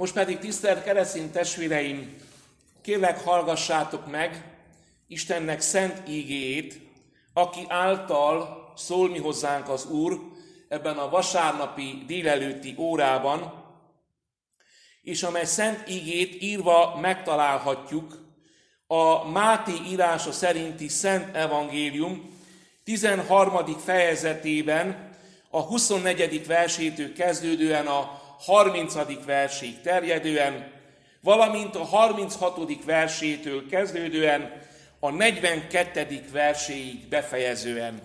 Most pedig, tisztelt keresztény testvéreim, kérlek hallgassátok meg Istennek szent ígéjét, aki által szól mi hozzánk az Úr ebben a vasárnapi délelőtti órában, és amely szent ígét írva megtalálhatjuk a Máté írása szerinti Szent Evangélium 13. fejezetében, a 24. versétől kezdődően a 30. verség terjedően, valamint a 36. versétől kezdődően a 42. verséig befejezően,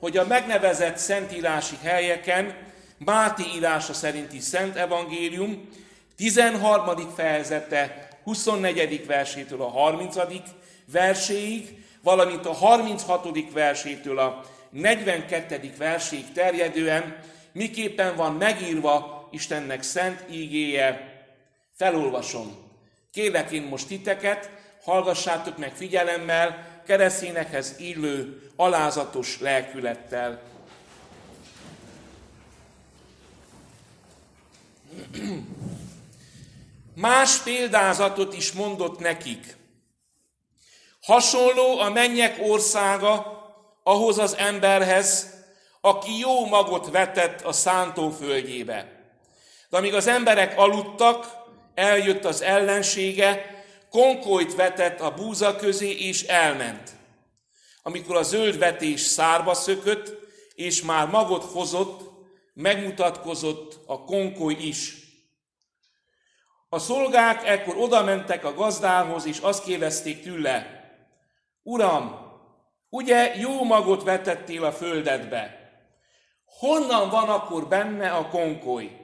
hogy a megnevezett szentírási helyeken Máté írása szerinti Szent Evangélium 13. fejezete 24. versétől a 30. verséig, valamint a 36. versétől a 42. verséig terjedően miképpen van megírva Istennek szent ígéje, felolvasom. Kérlek én most titeket, hallgassátok meg figyelemmel, keresztényekhez illő, alázatos lelkülettel. Más példázatot is mondott nekik. Hasonló a mennyek országa ahhoz az emberhez, aki jó magot vetett a szántóföldjébe. De amíg az emberek aludtak, eljött az ellensége, konkolyt vetett a búza közé, és elment. Amikor a zöld vetés szárba szökött, és már magot hozott, megmutatkozott a konkoly is. A szolgák ekkor odamentek a gazdához, és azt kérdezték tőle, Uram, ugye jó magot vetettél a földedbe? Honnan van akkor benne a konkoly?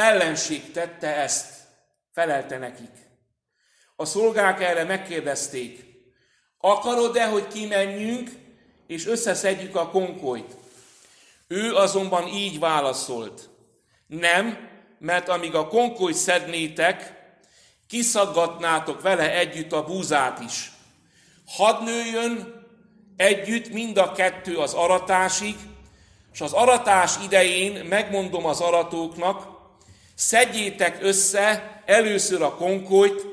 Ellenség tette ezt, felelte nekik. A szolgák erre megkérdezték, akarod-e, hogy kimenjünk, és összeszedjük a konkolyt? Ő azonban így válaszolt, nem, mert amíg a konkolyt szednétek, kiszaggatnátok vele együtt a búzát is. Hadd nőjön együtt mind a kettő az aratásig, és az aratás idején megmondom az aratóknak, szedjétek össze először a konkolyt,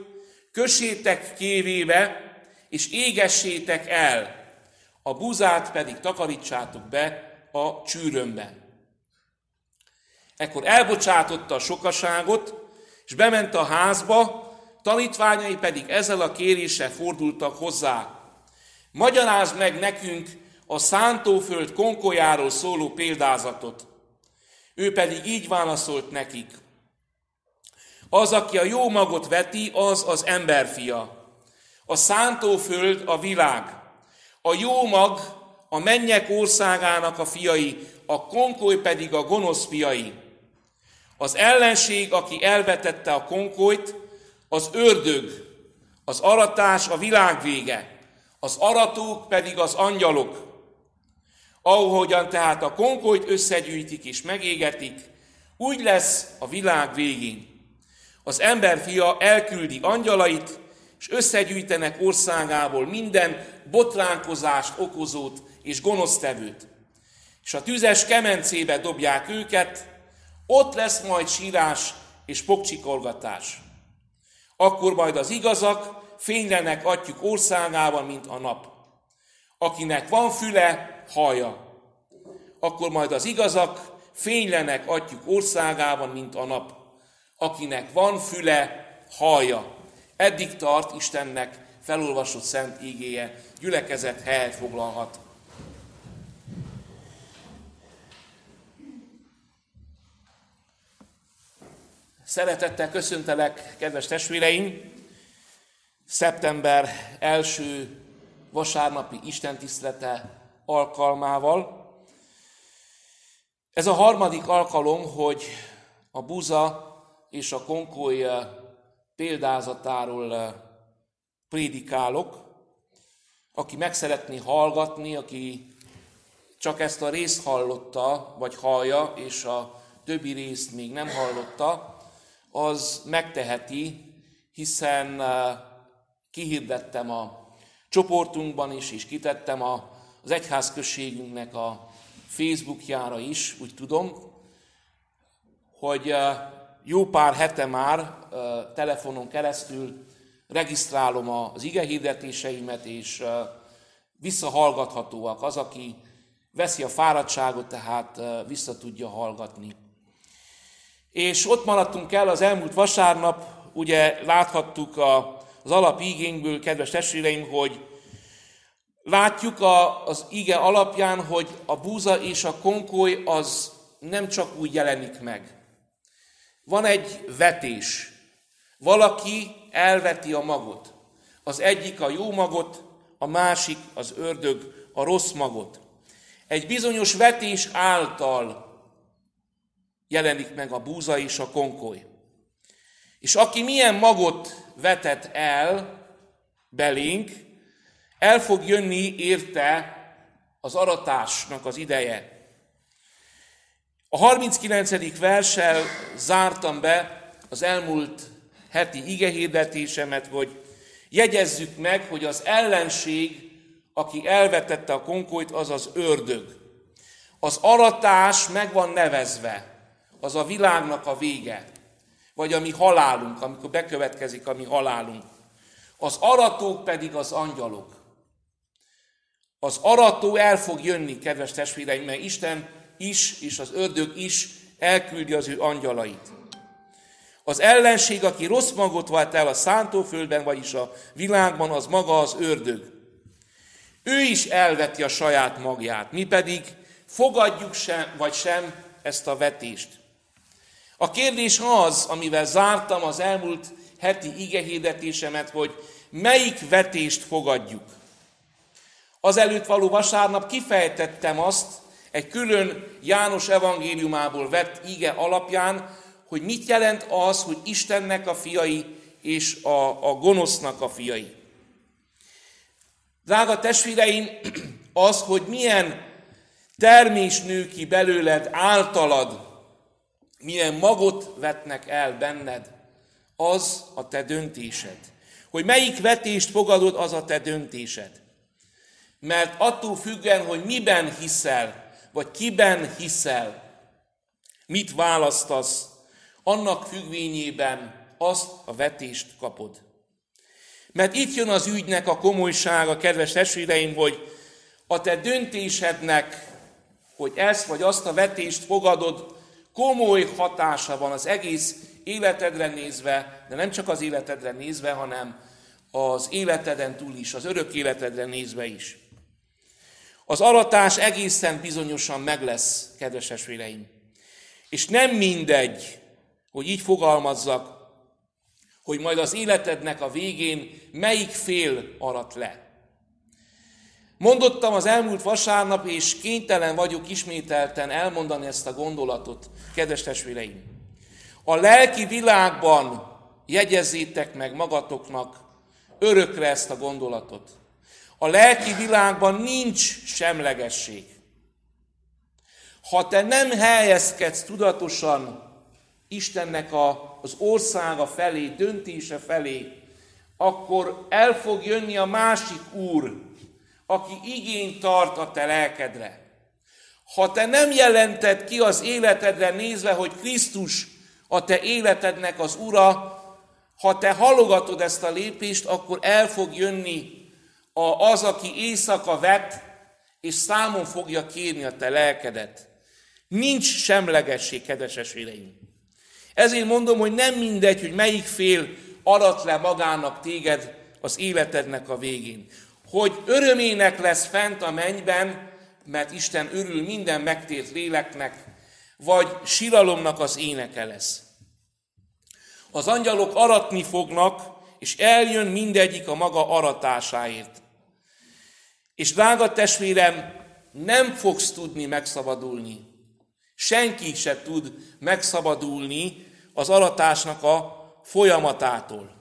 kössétek kévébe, és égessétek el, a buzát pedig takarítsátok be a csűrömbe. Ekkor elbocsátotta a sokaságot, és bement a házba, tanítványai pedig ezzel a kéréssel fordultak hozzá. Magyarázd meg nekünk a szántóföld konkolyáról szóló példázatot. Ő pedig így válaszolt nekik. Az, aki a jó magot veti, az az emberfia. A szántóföld a világ. A jó mag a mennyek országának a fiai, a konkoly pedig a gonosz fiai. Az ellenség, aki elvetette a konkolyt, az ördög, az aratás a világ vége, az aratók pedig az angyalok. Ahogyan tehát a konkolyt összegyűjtik és megégetik, úgy lesz a világ végén. Az emberfia elküldi angyalait, és összegyűjtenek országából minden botránkozást okozót és gonosztevőt. És a tüzes kemencébe dobják őket, ott lesz majd sírás és pokcsikolgatás. Akkor majd az igazak fénylenek atyuk országában, mint a nap. Akinek van füle, hallja. Akkor majd az igazak fénylenek atyuk országában, mint a nap. Akinek van füle, hallja. Eddig tart Istennek felolvasott szent ígéje, gyülekezet helyet foglalhat. Szeretettel köszöntelek, kedves testvéreim! Szeptember első vasárnapi istentisztelete alkalmával. Ez a harmadik alkalom, hogy a buza és a konkoly eh, példázatáról eh, prédikálok. Aki meg szeretné hallgatni, aki csak ezt a részt hallotta, vagy hallja, és a többi részt még nem hallotta, az megteheti, hiszen eh, kihirdettem a csoportunkban is, és kitettem az egyházközségünknek a Facebookjára is, úgy tudom, hogy jó pár hete már telefonon keresztül regisztrálom az ige hirdetéseimet, és visszahallgathatóak. Az, aki veszi a fáradtságot, tehát vissza tudja hallgatni. És ott maradtunk el az elmúlt vasárnap, ugye láthattuk az alapígénkből, kedves testvéreim, hogy látjuk az ige alapján, hogy a búza és a konkoly az nem csak úgy jelenik meg. Van egy vetés. Valaki elveti a magot. Az egyik a jó magot, a másik az ördög a rossz magot. Egy bizonyos vetés által jelenik meg a búza és a konkoly. És aki milyen magot vetett el belénk, el fog jönni érte az aratásnak az ideje. A 39. verssel zártam be az elmúlt heti igehirdetésemet, hogy jegyezzük meg, hogy az ellenség, aki elvetette a konkolyt, az az ördög. Az aratás meg van nevezve, az a világnak a vége, vagy a mi halálunk, amikor bekövetkezik a mi halálunk. Az aratók pedig az angyalok. Az arató el fog jönni, kedves testvéreim, mert Isten is, és az ördög is elküldi az ő angyalait. Az ellenség, aki rossz magot vált el a szántóföldben, vagyis a világban, az maga az ördög. Ő is elveti a saját magját, mi pedig fogadjuk sem, vagy sem ezt a vetést. A kérdés az, amivel zártam az elmúlt heti igehirdetésemet, hogy melyik vetést fogadjuk. Az előtt való vasárnap kifejtettem azt, egy külön János evangéliumából vett ige alapján, hogy mit jelent az, hogy Istennek a fiai és a, a gonosznak a fiai. Drága testvéreim, az, hogy milyen termés nő ki belőled általad, milyen magot vetnek el benned, az a te döntésed. Hogy melyik vetést fogadod, az a te döntésed. Mert attól függően, hogy miben hiszel, vagy kiben hiszel, mit választasz, annak függvényében azt a vetést kapod. Mert itt jön az ügynek a komolysága, kedves testvéreim, hogy a te döntésednek, hogy ezt vagy azt a vetést fogadod, komoly hatása van az egész életedre nézve, de nem csak az életedre nézve, hanem az életeden túl is, az örök életedre nézve is. Az aratás egészen bizonyosan meg lesz, kedves esvéreim. És nem mindegy, hogy így fogalmazzak, hogy majd az életednek a végén melyik fél arat le. Mondottam az elmúlt vasárnap, és kénytelen vagyok ismételten elmondani ezt a gondolatot, kedves testvéreim. A lelki világban jegyezzétek meg magatoknak örökre ezt a gondolatot. A lelki világban nincs semlegesség. Ha te nem helyezkedsz tudatosan Istennek a, az országa felé, döntése felé, akkor el fog jönni a másik úr, aki igényt tart a te lelkedre. Ha te nem jelented ki az életedre nézve, hogy Krisztus a te életednek az ura, ha te halogatod ezt a lépést, akkor el fog jönni az, aki éjszaka vett, és számon fogja kérni a te lelkedet. Nincs semlegesség, kedves esvéreim. Ezért mondom, hogy nem mindegy, hogy melyik fél arat le magának téged az életednek a végén. Hogy örömének lesz fent a mennyben, mert Isten örül minden megtért léleknek, vagy siralomnak az éneke lesz. Az angyalok aratni fognak, és eljön mindegyik a maga aratásáért. És drága testvérem, nem fogsz tudni megszabadulni. Senki se tud megszabadulni az aratásnak a folyamatától.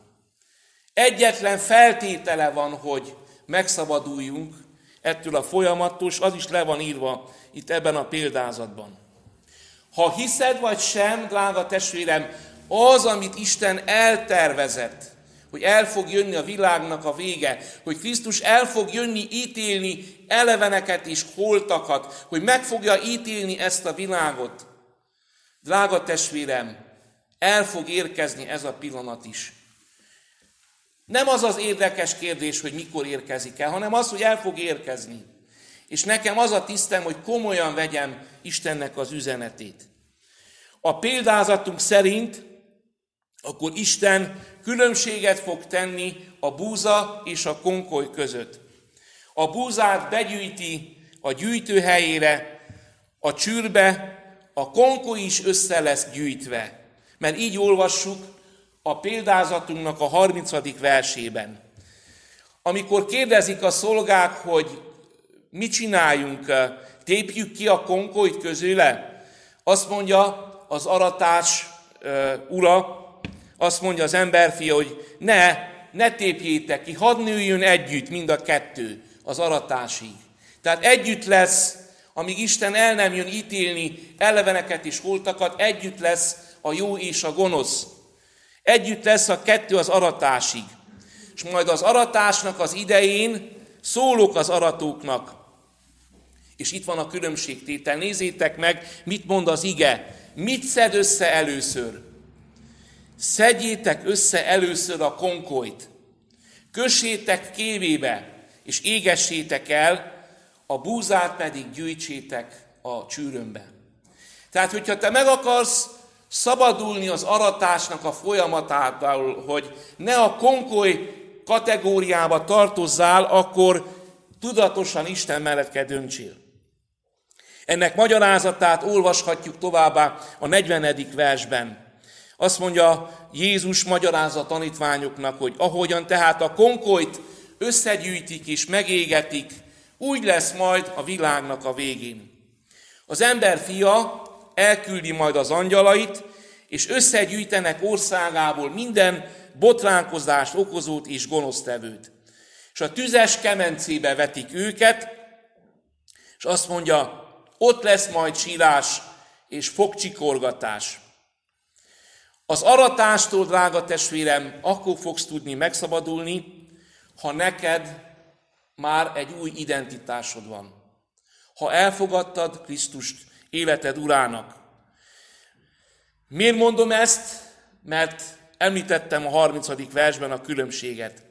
Egyetlen feltétele van, hogy megszabaduljunk ettől a folyamattól, és az is le van írva itt ebben a példázatban. Ha hiszed vagy sem, drága testvérem, az, amit Isten eltervezett, hogy el fog jönni a világnak a vége, hogy Krisztus el fog jönni ítélni eleveneket és holtakat, hogy meg fogja ítélni ezt a világot. Drága testvérem, el fog érkezni ez a pillanat is. Nem az az érdekes kérdés, hogy mikor érkezik el, hanem az, hogy el fog érkezni. És nekem az a tisztem, hogy komolyan vegyem Istennek az üzenetét. A példázatunk szerint akkor Isten különbséget fog tenni a búza és a konkoly között. A búzát begyűjti a gyűjtőhelyére, a csűrbe, a konkoly is össze lesz gyűjtve. Mert így olvassuk a példázatunknak a 30. versében. Amikor kérdezik a szolgák, hogy mit csináljunk, tépjük ki a konkolyt közüle, azt mondja az aratás uh, ura, azt mondja az emberfia, hogy ne, ne tépjétek ki, hadd nőjön együtt mind a kettő az aratásig. Tehát együtt lesz, amíg Isten el nem jön ítélni eleveneket és holtakat, együtt lesz a jó és a gonosz. Együtt lesz a kettő az aratásig. És majd az aratásnak az idején szólok az aratóknak. És itt van a különbségtétel. Nézzétek meg, mit mond az ige. Mit szed össze először? Szedjétek össze először a konkolyt. Kössétek kévébe, és égessétek el, a búzát pedig gyűjtsétek a csűrömbe. Tehát, hogyha te meg akarsz szabadulni az aratásnak a folyamatától, hogy ne a konkoly kategóriába tartozzál, akkor tudatosan Isten mellett kell döntsél. Ennek magyarázatát olvashatjuk továbbá a 40. versben. Azt mondja Jézus magyarázat tanítványoknak, hogy ahogyan tehát a konkolyt összegyűjtik és megégetik, úgy lesz majd a világnak a végén. Az ember fia elküldi majd az angyalait, és összegyűjtenek országából minden botránkozást okozót és gonosztevőt. És a tüzes kemencébe vetik őket, és azt mondja, ott lesz majd sírás és fogcsikorgatás. Az aratástól, drága testvérem, akkor fogsz tudni megszabadulni, ha neked már egy új identitásod van. Ha elfogadtad Krisztust életed urának. Miért mondom ezt? Mert említettem a 30. versben a különbséget.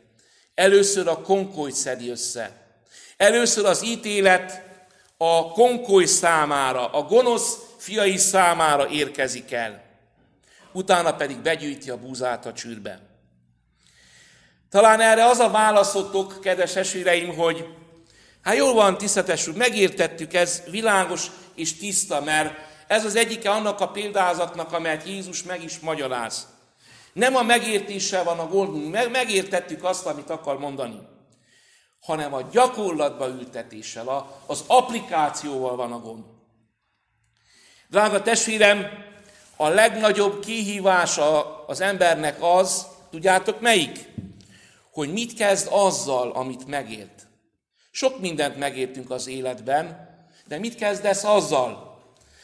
Először a konkoly szedi össze. Először az ítélet a konkoly számára, a gonosz fiai számára érkezik el. Utána pedig begyűjti a búzát a csűrbe. Talán erre az a válaszotok, kedves esőreim, hogy hát jól van, tisztetes úr, megértettük, ez világos és tiszta, mert ez az egyike annak a példázatnak, amelyet Jézus meg is magyaráz. Nem a megértéssel van a gondunk, meg, megértettük azt, amit akar mondani, hanem a gyakorlatba ültetéssel, az applikációval van a gond. Drága testvérem, a legnagyobb kihívása az embernek az, tudjátok melyik? hogy mit kezd azzal, amit megért. Sok mindent megértünk az életben, de mit kezdesz azzal?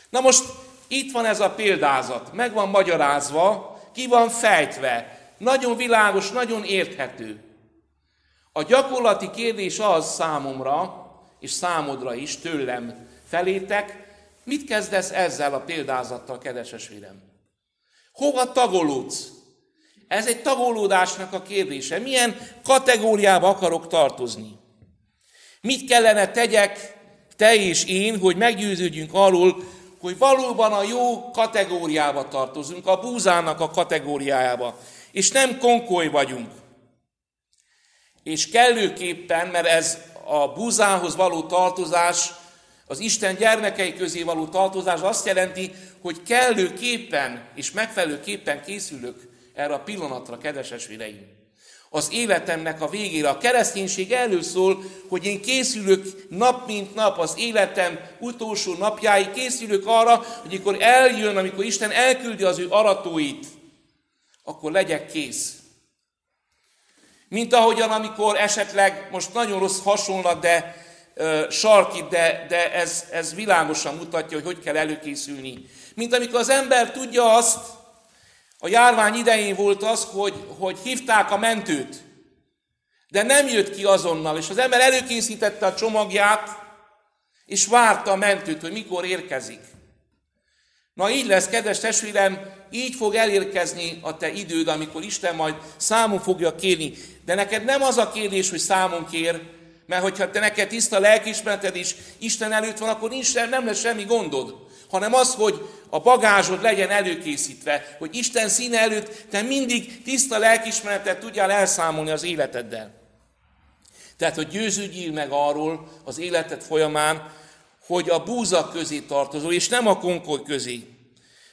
Na most itt van ez a példázat, meg van magyarázva, ki van fejtve, nagyon világos, nagyon érthető. A gyakorlati kérdés az számomra, és számodra is, tőlem felétek, mit kezdesz ezzel a példázattal, kedves esvérem? Hova tagolódsz? Ez egy tagolódásnak a kérdése. Milyen kategóriába akarok tartozni? Mit kellene tegyek te és én, hogy meggyőződjünk arról, hogy valóban a jó kategóriába tartozunk, a búzának a kategóriájába, és nem konkoly vagyunk. És kellőképpen, mert ez a búzához való tartozás, az Isten gyermekei közé való tartozás azt jelenti, hogy kellőképpen és megfelelőképpen készülök erre a pillanatra, kedves esvéreim. Az életemnek a végére. A kereszténység elő szól, hogy én készülök nap mint nap az életem utolsó napjáig, készülök arra, hogy amikor eljön, amikor Isten elküldi az ő aratóit, akkor legyek kész. Mint ahogyan, amikor esetleg, most nagyon rossz hasonlat, de ö, sarkít, de, de ez, ez világosan mutatja, hogy hogy kell előkészülni. Mint amikor az ember tudja azt, a járvány idején volt az, hogy, hogy hívták a mentőt, de nem jött ki azonnal, és az ember előkészítette a csomagját, és várta a mentőt, hogy mikor érkezik. Na így lesz, kedves testvérem, így fog elérkezni a te időd, amikor Isten majd számon fogja kérni. De neked nem az a kérdés, hogy számon kér, mert hogyha te neked tiszta lelkismereted is Isten előtt van, akkor nincs, nem lesz semmi gondod. Hanem az, hogy a bagázsod legyen előkészítve, hogy Isten színe előtt te mindig tiszta lelkismeretet tudjál elszámolni az életeddel. Tehát, hogy győződjél meg arról az életed folyamán, hogy a búza közé tartozol, és nem a konkoly közé,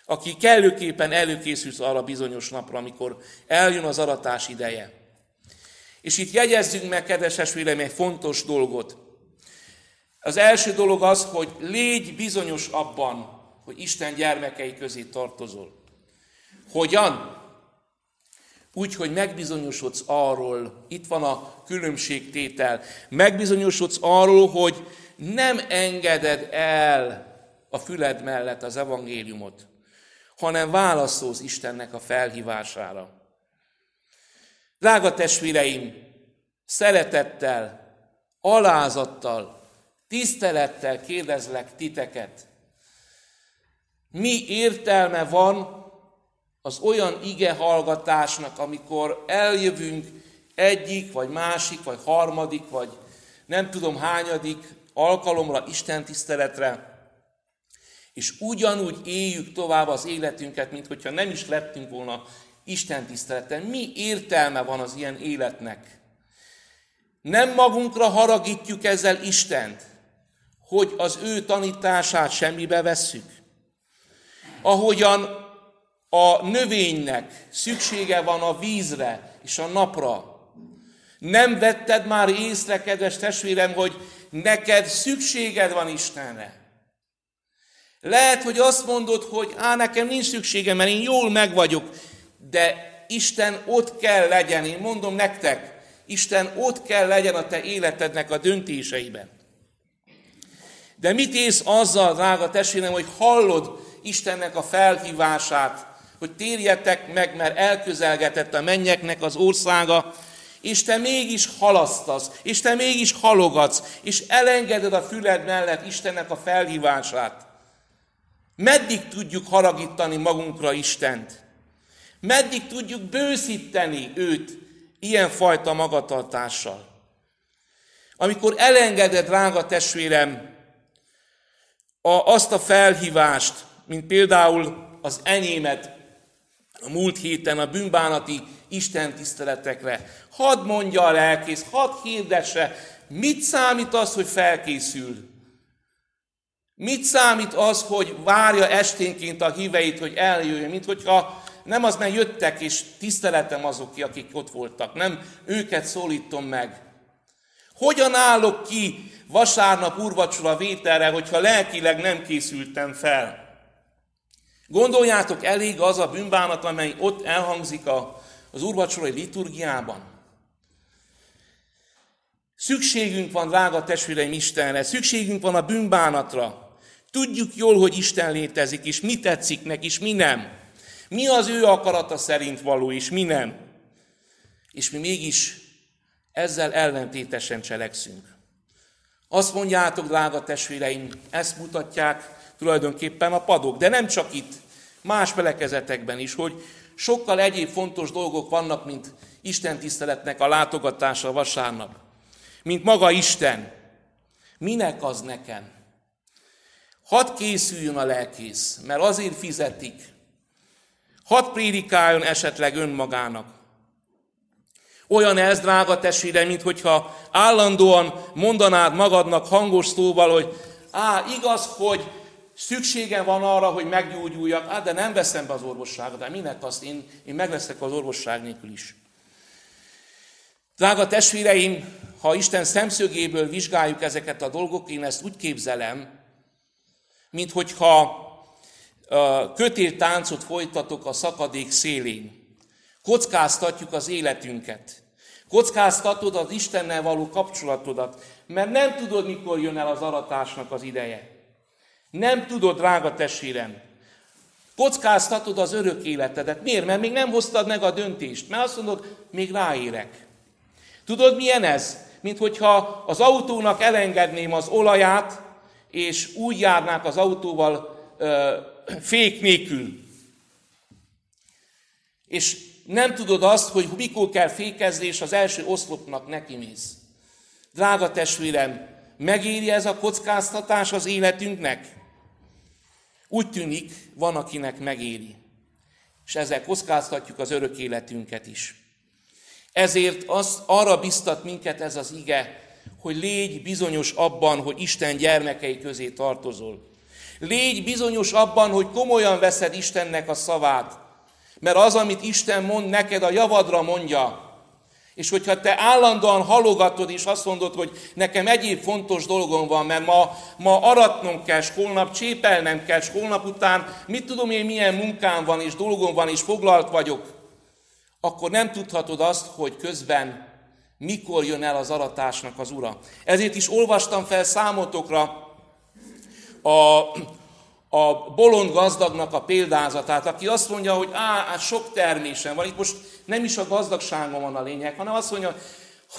aki kellőképpen előkészülsz arra bizonyos napra, amikor eljön az aratás ideje. És itt jegyezzünk meg, kedves esvérem, egy fontos dolgot. Az első dolog az, hogy légy bizonyos abban, hogy Isten gyermekei közé tartozol. Hogyan? Úgy, hogy megbizonyosodsz arról, itt van a különbségtétel, megbizonyosodsz arról, hogy nem engeded el a füled mellett az evangéliumot, hanem válaszolsz Istennek a felhívására. Drága testvéreim, szeretettel, alázattal, tisztelettel kérdezlek titeket. Mi értelme van az olyan ige hallgatásnak, amikor eljövünk egyik, vagy másik, vagy harmadik, vagy nem tudom hányadik alkalomra, Isten tiszteletre, és ugyanúgy éljük tovább az életünket, mint hogyha nem is lettünk volna Isten tiszteleten. Mi értelme van az ilyen életnek? Nem magunkra haragítjuk ezzel Istent, hogy az ő tanítását semmibe vesszük. Ahogyan a növénynek szüksége van a vízre és a napra. Nem vetted már észre, kedves testvérem, hogy neked szükséged van Istenre. Lehet, hogy azt mondod, hogy á, nekem nincs szükségem, mert én jól meg vagyok, de Isten ott kell legyen, én mondom nektek, Isten ott kell legyen a te életednek a döntéseiben. De mit ész azzal, drága testvérem, hogy hallod Istennek a felhívását, hogy térjetek meg, mert elközelgetett a mennyeknek az országa, és te mégis halasztasz, és te mégis halogatsz, és elengeded a füled mellett Istennek a felhívását. Meddig tudjuk haragítani magunkra Istent? Meddig tudjuk bőszíteni őt ilyenfajta magatartással? Amikor elengeded, drága testvérem, a, azt a felhívást, mint például az enyémet a múlt héten a bűnbánati Isten tiszteletekre. Hadd mondja a lelkész, hadd hirdesse, mit számít az, hogy felkészül? Mit számít az, hogy várja esténként a híveit, hogy eljöjjön, mint hogyha nem az, mert jöttek, és tiszteletem azok, akik ott voltak. Nem, őket szólítom meg. Hogyan állok ki vasárnap urvacsora vételre, hogyha lelkileg nem készültem fel? Gondoljátok, elég az a bűnbánat, amely ott elhangzik a, az urvacsorai liturgiában? Szükségünk van, drága testvéreim, Istenre, szükségünk van a bűnbánatra. Tudjuk jól, hogy Isten létezik, és mi tetszik neki, és mi nem. Mi az ő akarata szerint való, és mi nem. És mi mégis ezzel ellentétesen cselekszünk. Azt mondjátok, drága testvéreim, ezt mutatják tulajdonképpen a padok, de nem csak itt, más felekezetekben is, hogy sokkal egyéb fontos dolgok vannak, mint Isten tiszteletnek a látogatása vasárnap. Mint maga Isten. Minek az nekem? Hadd készüljön a lelkész, mert azért fizetik. Hadd prédikáljon esetleg önmagának. Olyan ez, drága testvére, mint hogyha állandóan mondanád magadnak hangos szóval, hogy á, igaz, hogy szükségem van arra, hogy meggyógyuljak, hát de nem veszem be az orvosságot, de minek azt, én, én megveszek az orvosság nélkül is. Drága testvéreim, ha Isten szemszögéből vizsgáljuk ezeket a dolgok, én ezt úgy képzelem, mint hogyha kötéltáncot folytatok a szakadék szélén. Kockáztatjuk az életünket. Kockáztatod az Istennel való kapcsolatodat, mert nem tudod, mikor jön el az aratásnak az ideje. Nem tudod, drága testvérem. Kockáztatod az örök életedet. Miért? Mert még nem hoztad meg a döntést. Mert azt mondod, még ráérek. Tudod, milyen ez? Mint hogyha az autónak elengedném az olaját, és úgy járnák az autóval fék nélkül. És nem tudod azt, hogy mikor kell fékezni, és az első oszlopnak nekimész. Drága testvérem, megéri ez a kockáztatás az életünknek? Úgy tűnik, van, akinek megéri. És ezzel kockáztatjuk az örök életünket is. Ezért az, arra biztat minket ez az ige, hogy légy bizonyos abban, hogy Isten gyermekei közé tartozol. Légy bizonyos abban, hogy komolyan veszed Istennek a szavát, mert az, amit Isten mond neked, a javadra mondja. És hogyha te állandóan halogatod, és azt mondod, hogy nekem egyéb fontos dolgom van, mert ma, ma aratnom kell, s holnap csépelnem kell, s holnap után mit tudom én, milyen munkám van, és dolgom van, és foglalt vagyok, akkor nem tudhatod azt, hogy közben mikor jön el az aratásnak az ura. Ezért is olvastam fel számotokra a, a bolond gazdagnak a példázatát, aki azt mondja, hogy á, hát sok termésem van, itt most nem is a gazdagságom van a lényeg, hanem azt mondja,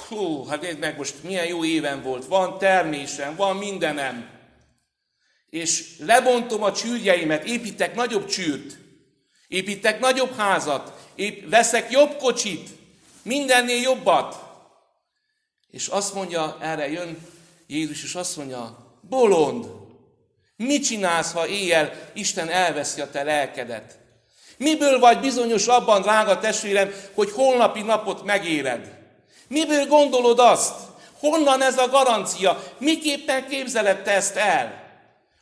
hú, hát nézd meg most milyen jó éven volt, van termésem, van mindenem, és lebontom a csűrjeimet, építek nagyobb csűrt, építek nagyobb házat, ép, veszek jobb kocsit, mindennél jobbat. És azt mondja, erre jön Jézus, és azt mondja, bolond, Mit csinálsz, ha éjjel Isten elveszi a te lelkedet? Miből vagy bizonyos abban, drága testvérem, hogy holnapi napot megéred? Miből gondolod azt? Honnan ez a garancia? Miképpen képzeled te ezt el?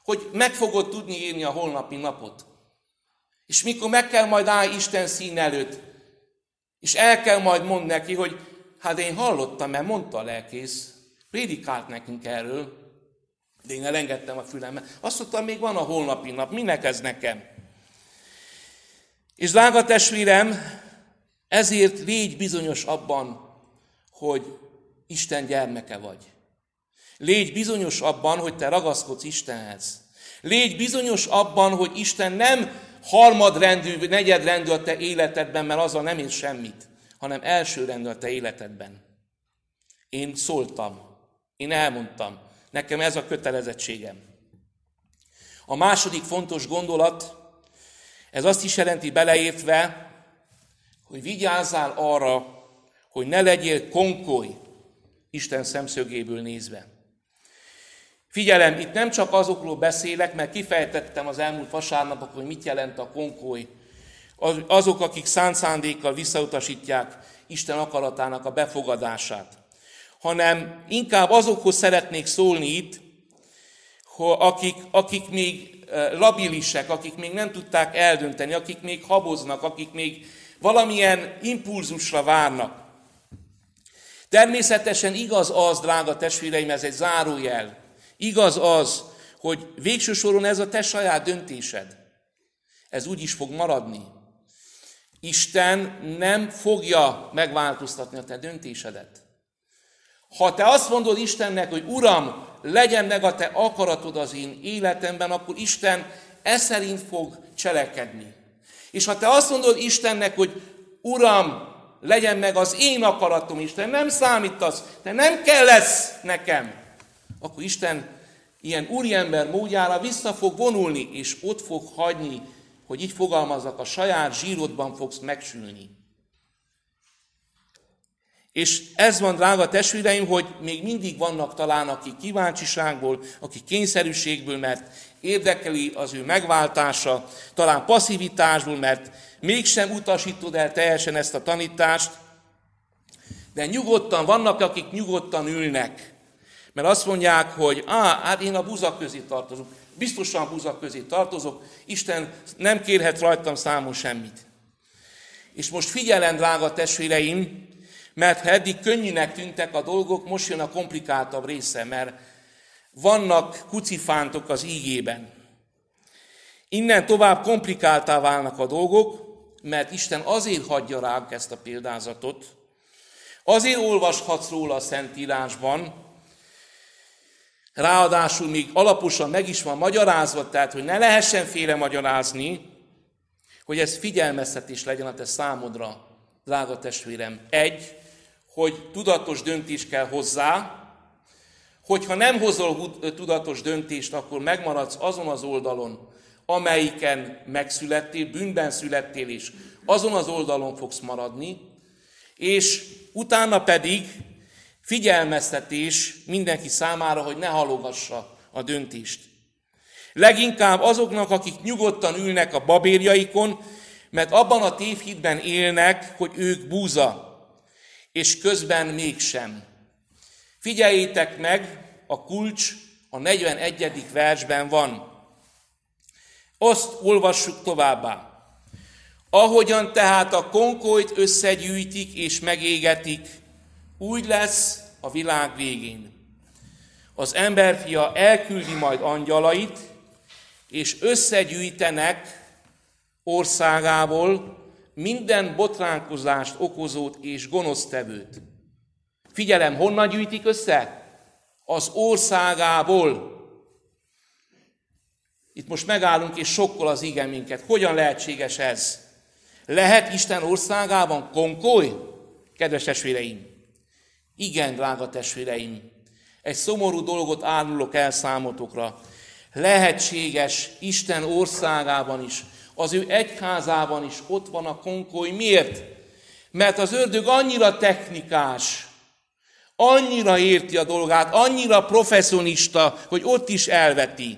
Hogy meg fogod tudni írni a holnapi napot. És mikor meg kell majd állni Isten szín előtt, és el kell majd mondani neki, hogy hát én hallottam, mert mondta a lelkész, prédikált nekünk erről, de én elengedtem a fülemet. Azt mondtam, még van a holnapi nap, minek ez nekem? És drága testvérem, ezért légy bizonyos abban, hogy Isten gyermeke vagy. Légy bizonyos abban, hogy te ragaszkodsz Istenhez. Légy bizonyos abban, hogy Isten nem harmadrendű, negyedrendű a te életedben, mert azzal nem ér semmit, hanem elsőrendű a te életedben. Én szóltam, én elmondtam, Nekem ez a kötelezettségem. A második fontos gondolat, ez azt is jelenti beleértve, hogy vigyázzál arra, hogy ne legyél konkoly Isten szemszögéből nézve. Figyelem, itt nem csak azokról beszélek, mert kifejtettem az elmúlt vasárnapok, hogy mit jelent a konkoly. Azok, akik szánt szándékkal visszautasítják Isten akaratának a befogadását hanem inkább azokhoz szeretnék szólni itt, akik, akik még eh, labilisek, akik még nem tudták eldönteni, akik még haboznak, akik még valamilyen impulzusra várnak. Természetesen igaz az, drága testvéreim, ez egy zárójel. Igaz az, hogy végső soron ez a te saját döntésed. Ez úgy is fog maradni. Isten nem fogja megváltoztatni a te döntésedet. Ha te azt mondod Istennek, hogy Uram, legyen meg a te akaratod az én életemben, akkor Isten e szerint fog cselekedni. És ha te azt mondod Istennek, hogy Uram, legyen meg az én akaratom, Isten nem számítasz, te nem kell lesz nekem, akkor Isten ilyen úriember módjára vissza fog vonulni, és ott fog hagyni, hogy így fogalmazzak, a saját zsírodban fogsz megsülni. És ez van, drága testvéreim, hogy még mindig vannak talán, akik kíváncsiságból, akik kényszerűségből, mert érdekeli az ő megváltása, talán passzivitásból, mert mégsem utasítod el teljesen ezt a tanítást, de nyugodtan, vannak, akik nyugodtan ülnek, mert azt mondják, hogy á, hát én a buzak közé tartozok, biztosan buzak közé tartozok, Isten nem kérhet rajtam számon semmit. És most figyelem, drága testvéreim, mert ha eddig könnyűnek tűntek a dolgok, most jön a komplikáltabb része, mert vannak kucifántok az ígében. Innen tovább komplikáltá válnak a dolgok, mert Isten azért hagyja ránk ezt a példázatot, azért olvashatsz róla a Szentírásban, ráadásul még alaposan meg is van magyarázva, tehát hogy ne lehessen félre magyarázni, hogy ez figyelmeztetés legyen a te számodra, drága testvérem. Egy, hogy tudatos döntés kell hozzá, hogyha nem hozol tudatos döntést, akkor megmaradsz azon az oldalon, amelyiken megszülettél, bűnben születtél is, azon az oldalon fogsz maradni, és utána pedig figyelmeztetés mindenki számára, hogy ne halogassa a döntést. Leginkább azoknak, akik nyugodtan ülnek a babérjaikon, mert abban a tévhitben élnek, hogy ők búza, és közben mégsem. Figyeljétek meg, a kulcs a 41. versben van. Azt olvassuk továbbá. Ahogyan tehát a konkolyt összegyűjtik és megégetik, úgy lesz a világ végén. Az emberfia elküldi majd angyalait, és összegyűjtenek országából minden botránkozást okozót és gonosztevőt. Figyelem, honnan gyűjtik össze? Az országából. Itt most megállunk, és sokkal az igen minket. Hogyan lehetséges ez? Lehet Isten országában konkoly? Kedves testvéreim! Igen, drága testvéreim! Egy szomorú dolgot árulok el számotokra. Lehetséges Isten országában is, az ő egyházában is ott van a konkoly. Miért? Mert az ördög annyira technikás, annyira érti a dolgát, annyira professzionista, hogy ott is elveti.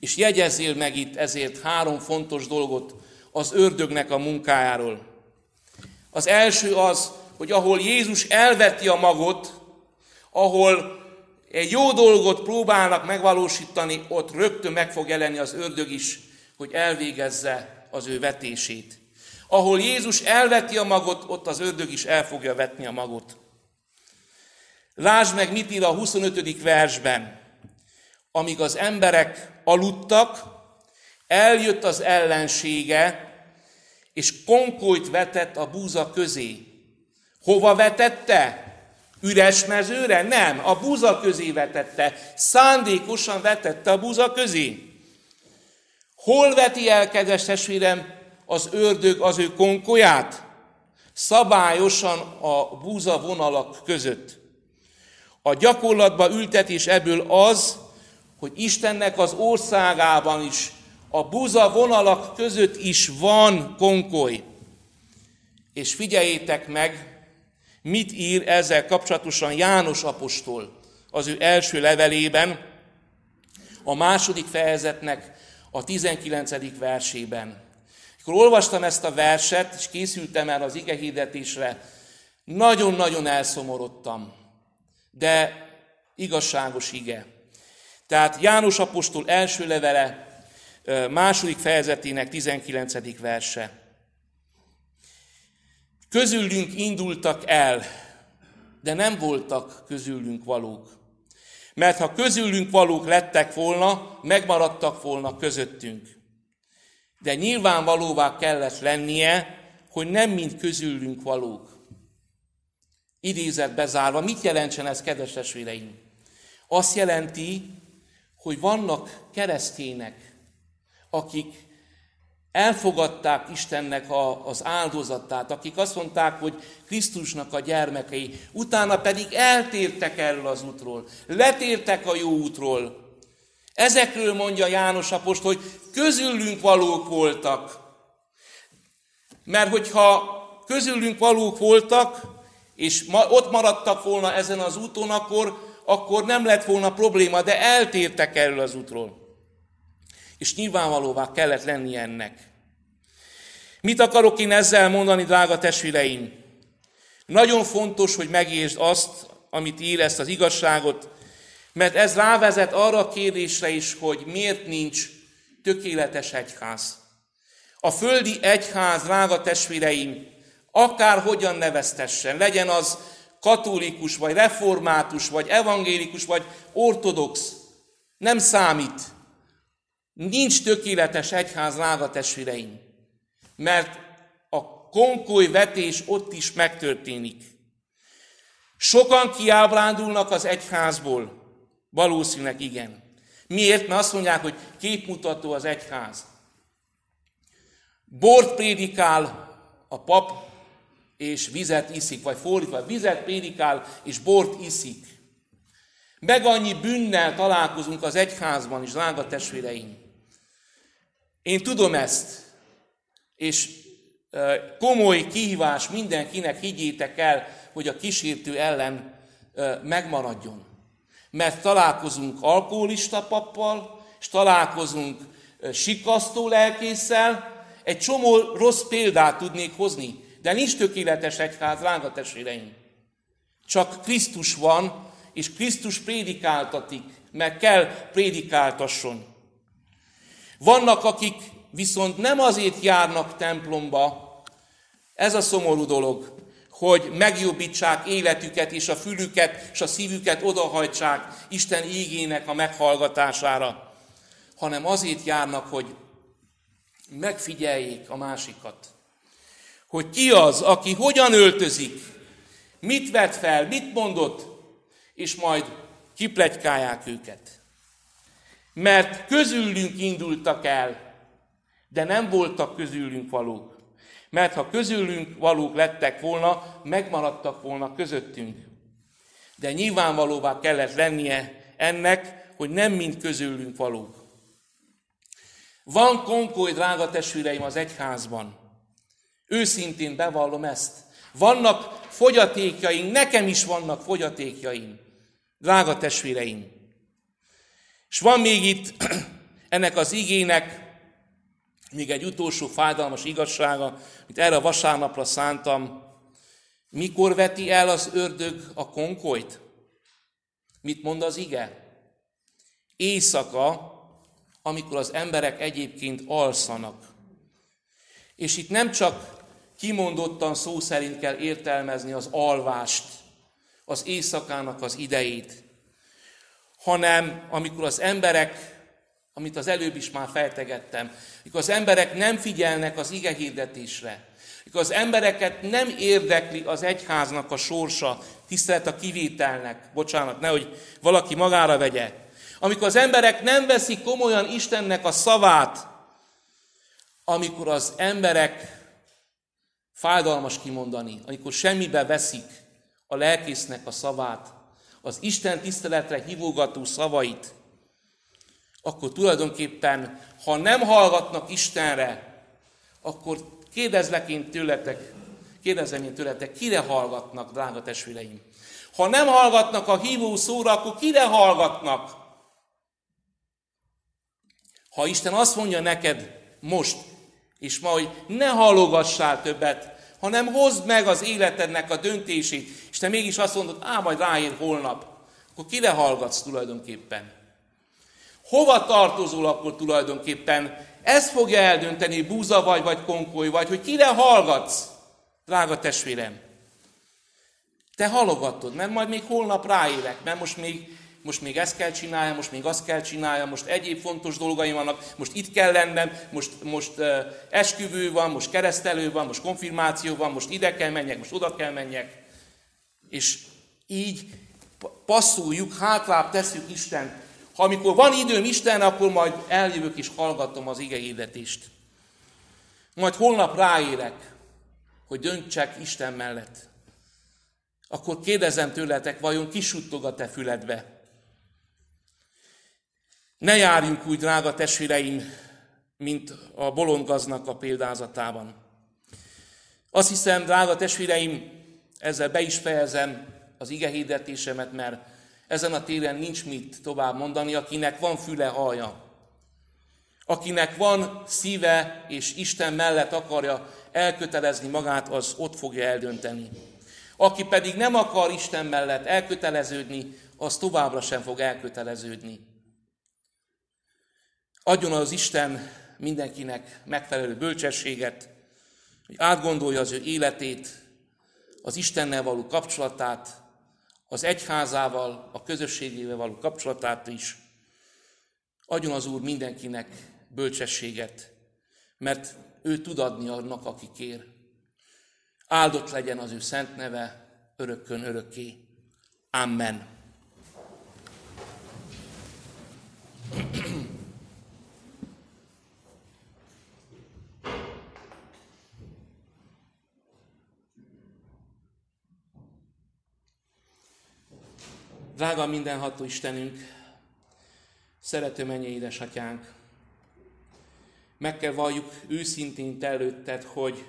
És jegyezzél meg itt ezért három fontos dolgot az ördögnek a munkájáról. Az első az, hogy ahol Jézus elveti a magot, ahol egy jó dolgot próbálnak megvalósítani, ott rögtön meg fog jelenni az ördög is, hogy elvégezze az ő vetését. Ahol Jézus elveti a magot, ott az ördög is el fogja vetni a magot. Lásd meg, mit ír a 25. versben. Amíg az emberek aludtak, eljött az ellensége, és konkolyt vetett a búza közé. Hova vetette? Üres mezőre? Nem, a búza közé vetette. Szándékosan vetette a búza közé. Hol veti el, kedves testvérem, az ördög az ő konkolyát? Szabályosan a búza vonalak között. A gyakorlatba ültetés ebből az, hogy Istennek az országában is, a buza vonalak között is van konkoly. És figyeljétek meg, mit ír ezzel kapcsolatosan János apostol az ő első levelében, a második fejezetnek a 19. versében. Akkor olvastam ezt a verset, és készültem el az ige hirdetésre, nagyon-nagyon elszomorodtam, de igazságos ige. Tehát János apostol első levele, második fejezetének 19. verse. Közülünk indultak el, de nem voltak közülünk valók. Mert ha közülünk valók lettek volna, megmaradtak volna közöttünk. De nyilvánvalóvá kellett lennie, hogy nem mind közülünk valók. Idézet bezárva. Mit jelentsen ez, kedves testvéreim? Azt jelenti, hogy vannak keresztények, akik elfogadták Istennek a, az áldozatát, akik azt mondták, hogy Krisztusnak a gyermekei, utána pedig eltértek erről az útról, letértek a jó útról. Ezekről mondja János Apost, hogy közülünk valók voltak. Mert hogyha közülünk valók voltak, és ott maradtak volna ezen az úton, akkor, akkor nem lett volna probléma, de eltértek erről az útról. És nyilvánvalóvá kellett lenni ennek. Mit akarok én ezzel mondani, drága testvéreim? Nagyon fontos, hogy megértsd azt, amit ír ezt az igazságot, mert ez rávezet arra a kérdésre is, hogy miért nincs tökéletes egyház. A földi egyház, drága testvéreim, akár hogyan neveztessen, legyen az katolikus, vagy református, vagy evangélikus, vagy ortodox, nem számít. Nincs tökéletes egyház, drága testvéreim, mert a konkoly vetés ott is megtörténik. Sokan kiábrándulnak az egyházból. Valószínűleg igen. Miért? Mert azt mondják, hogy képmutató az egyház. Bort prédikál a pap, és vizet iszik, vagy fordítva, vizet prédikál, és bort iszik. Meg annyi bűnnel találkozunk az egyházban is, drága testvéreim. Én tudom ezt, és komoly kihívás mindenkinek, higgyétek el, hogy a kísértő ellen megmaradjon. Mert találkozunk alkoholista pappal, és találkozunk sikasztó lelkésszel, egy csomó rossz példát tudnék hozni, de nincs tökéletes egyház, drága testvéreim. Csak Krisztus van, és Krisztus prédikáltatik, meg kell prédikáltasson. Vannak, akik viszont nem azért járnak templomba, ez a szomorú dolog, hogy megjobbítsák életüket és a fülüket és a szívüket odahajtsák Isten ígének a meghallgatására, hanem azért járnak, hogy megfigyeljék a másikat. Hogy ki az, aki hogyan öltözik, mit vett fel, mit mondott, és majd kipletykálják őket. Mert közülünk indultak el, de nem voltak közülünk valók. Mert ha közülünk valók lettek volna, megmaradtak volna közöttünk. De nyilvánvalóvá kellett lennie ennek, hogy nem mind közülünk valók. Van konkoly, drága testvéreim, az egyházban. Őszintén bevallom ezt. Vannak fogyatékjaink, nekem is vannak fogyatékjaim. Drága testvéreim. És van még itt ennek az igének még egy utolsó fájdalmas igazsága, amit erre a vasárnapra szántam. Mikor veti el az ördög a konkolyt? Mit mond az ige? Éjszaka, amikor az emberek egyébként alszanak. És itt nem csak kimondottan szó szerint kell értelmezni az alvást, az éjszakának az idejét, hanem amikor az emberek, amit az előbb is már feltegettem, amikor az emberek nem figyelnek az ige hirdetésre, amikor az embereket nem érdekli az egyháznak a sorsa, tisztelet a kivételnek, bocsánat, nehogy valaki magára vegye, amikor az emberek nem veszik komolyan Istennek a szavát, amikor az emberek fájdalmas kimondani, amikor semmibe veszik a lelkésznek a szavát, az Isten tiszteletre hívogató szavait, akkor tulajdonképpen, ha nem hallgatnak Istenre, akkor kérdezlek én tőletek, kérdezem én tőletek, kire hallgatnak, drága testvéreim? Ha nem hallgatnak a hívó szóra, akkor kire hallgatnak? Ha Isten azt mondja neked most, és ma, hogy ne halogassál többet, hanem hozd meg az életednek a döntését, és te mégis azt mondod, á, majd ráér holnap, akkor kire hallgatsz tulajdonképpen? Hova tartozol akkor tulajdonképpen? Ez fogja eldönteni, búza vagy, vagy konkoly vagy, hogy kire hallgatsz, drága testvérem. Te halogatod, mert majd még holnap ráérek, mert most még most még ezt kell csinálja, most még azt kell csinálja, most egyéb fontos dolgaim vannak, most itt kell lennem, most, most uh, esküvő van, most keresztelő van, most konfirmáció van, most ide kell menjek, most oda kell menjek. És így passzoljuk, hátrább tesszük Isten. Ha amikor van időm Isten, akkor majd eljövök és hallgatom az ige hirdetést. Majd holnap ráérek, hogy döntsek Isten mellett. Akkor kérdezem tőletek, vajon kisuttog a te füledbe? Ne járjunk úgy, drága testvéreim, mint a bolondgaznak a példázatában. Azt hiszem, drága testvéreim, ezzel be is fejezem az ige hirdetésemet, mert ezen a téren nincs mit tovább mondani, akinek van füle haja. Akinek van szíve és Isten mellett akarja elkötelezni magát, az ott fogja eldönteni. Aki pedig nem akar Isten mellett elköteleződni, az továbbra sem fog elköteleződni. Adjon az Isten mindenkinek megfelelő bölcsességet, hogy átgondolja az ő életét, az Istennel való kapcsolatát, az egyházával, a közösségével való kapcsolatát is. Adjon az Úr mindenkinek bölcsességet, mert ő tud adni annak, aki kér. Áldott legyen az ő szent neve örökkön örökké. Amen. Drága mindenható Istenünk, szerető mennyi édesatyánk, meg kell valljuk őszintén te előtted, hogy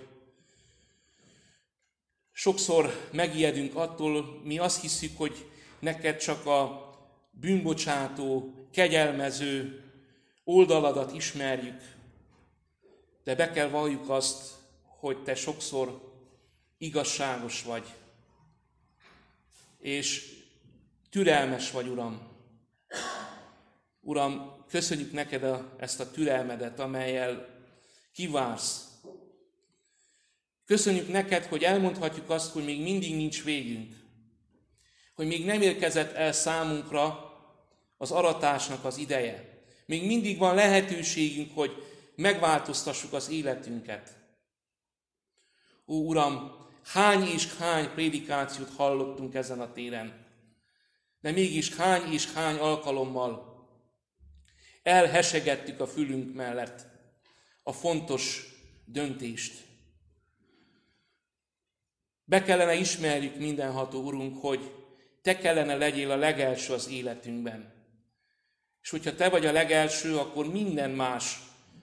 sokszor megijedünk attól, mi azt hiszük, hogy neked csak a bűnbocsátó, kegyelmező oldaladat ismerjük, de be kell valljuk azt, hogy te sokszor igazságos vagy, és türelmes vagy, Uram. Uram, köszönjük neked a, ezt a türelmedet, amelyel kivársz. Köszönjük neked, hogy elmondhatjuk azt, hogy még mindig nincs végünk. Hogy még nem érkezett el számunkra az aratásnak az ideje. Még mindig van lehetőségünk, hogy megváltoztassuk az életünket. Ó, Uram, hány és hány prédikációt hallottunk ezen a téren, de mégis hány és hány alkalommal elhesegettük a fülünk mellett a fontos döntést. Be kellene ismerjük mindenható Urunk, hogy Te kellene legyél a legelső az életünkben. És hogyha Te vagy a legelső, akkor minden más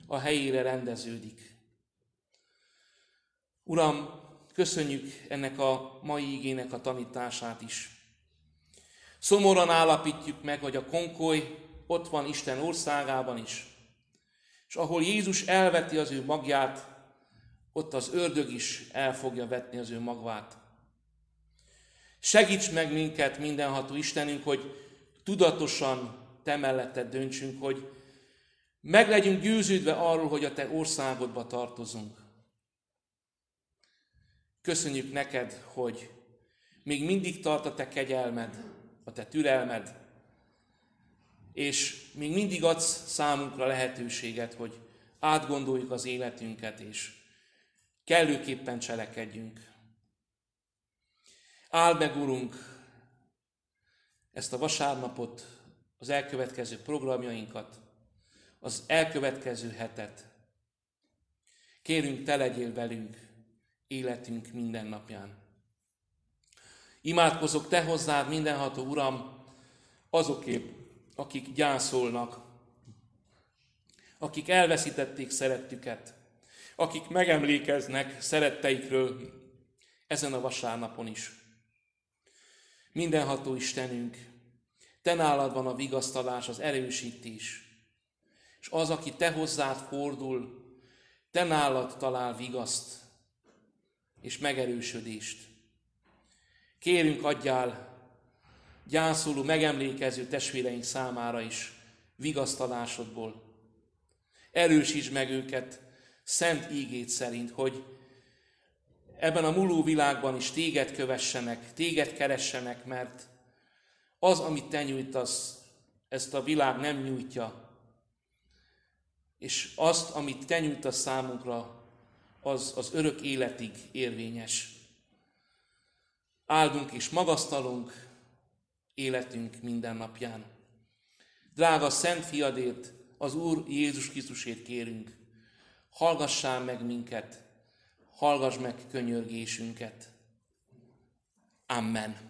a helyére rendeződik. Uram, köszönjük ennek a mai igének a tanítását is. Szomorúan állapítjuk meg, hogy a konkoly ott van Isten országában is. És ahol Jézus elveti az ő magját, ott az ördög is el fogja vetni az ő magvát. Segíts meg minket, mindenható Istenünk, hogy tudatosan te melletted döntsünk, hogy meg legyünk győződve arról, hogy a te országodba tartozunk. Köszönjük neked, hogy még mindig tart a te kegyelmed, a te türelmed, és még mindig adsz számunkra lehetőséget, hogy átgondoljuk az életünket, és kellőképpen cselekedjünk. Áld meg, Urunk, ezt a vasárnapot, az elkövetkező programjainkat, az elkövetkező hetet. Kérünk, te legyél velünk életünk minden napján. Imádkozok te hozzád, mindenható Uram, azokért, akik gyászolnak, akik elveszítették szerettüket, akik megemlékeznek szeretteikről ezen a vasárnapon is. Mindenható Istenünk, te nálad van a vigasztalás, az erősítés. És az, aki te hozzád fordul, te nálad talál vigaszt és megerősödést. Kérünk, adjál gyászoló, megemlékező testvéreink számára is vigasztalásodból. Erősíts meg őket szent ígét szerint, hogy ebben a múló világban is téged kövessenek, téged keressenek, mert az, amit te nyújtasz, ezt a világ nem nyújtja. És azt, amit te nyújtasz számunkra, az az örök életig érvényes. Áldunk és magasztalunk életünk minden napján. Drága Szent Fiadért, az Úr Jézus Krisztusét kérünk, hallgassál meg minket, hallgass meg könyörgésünket. Amen.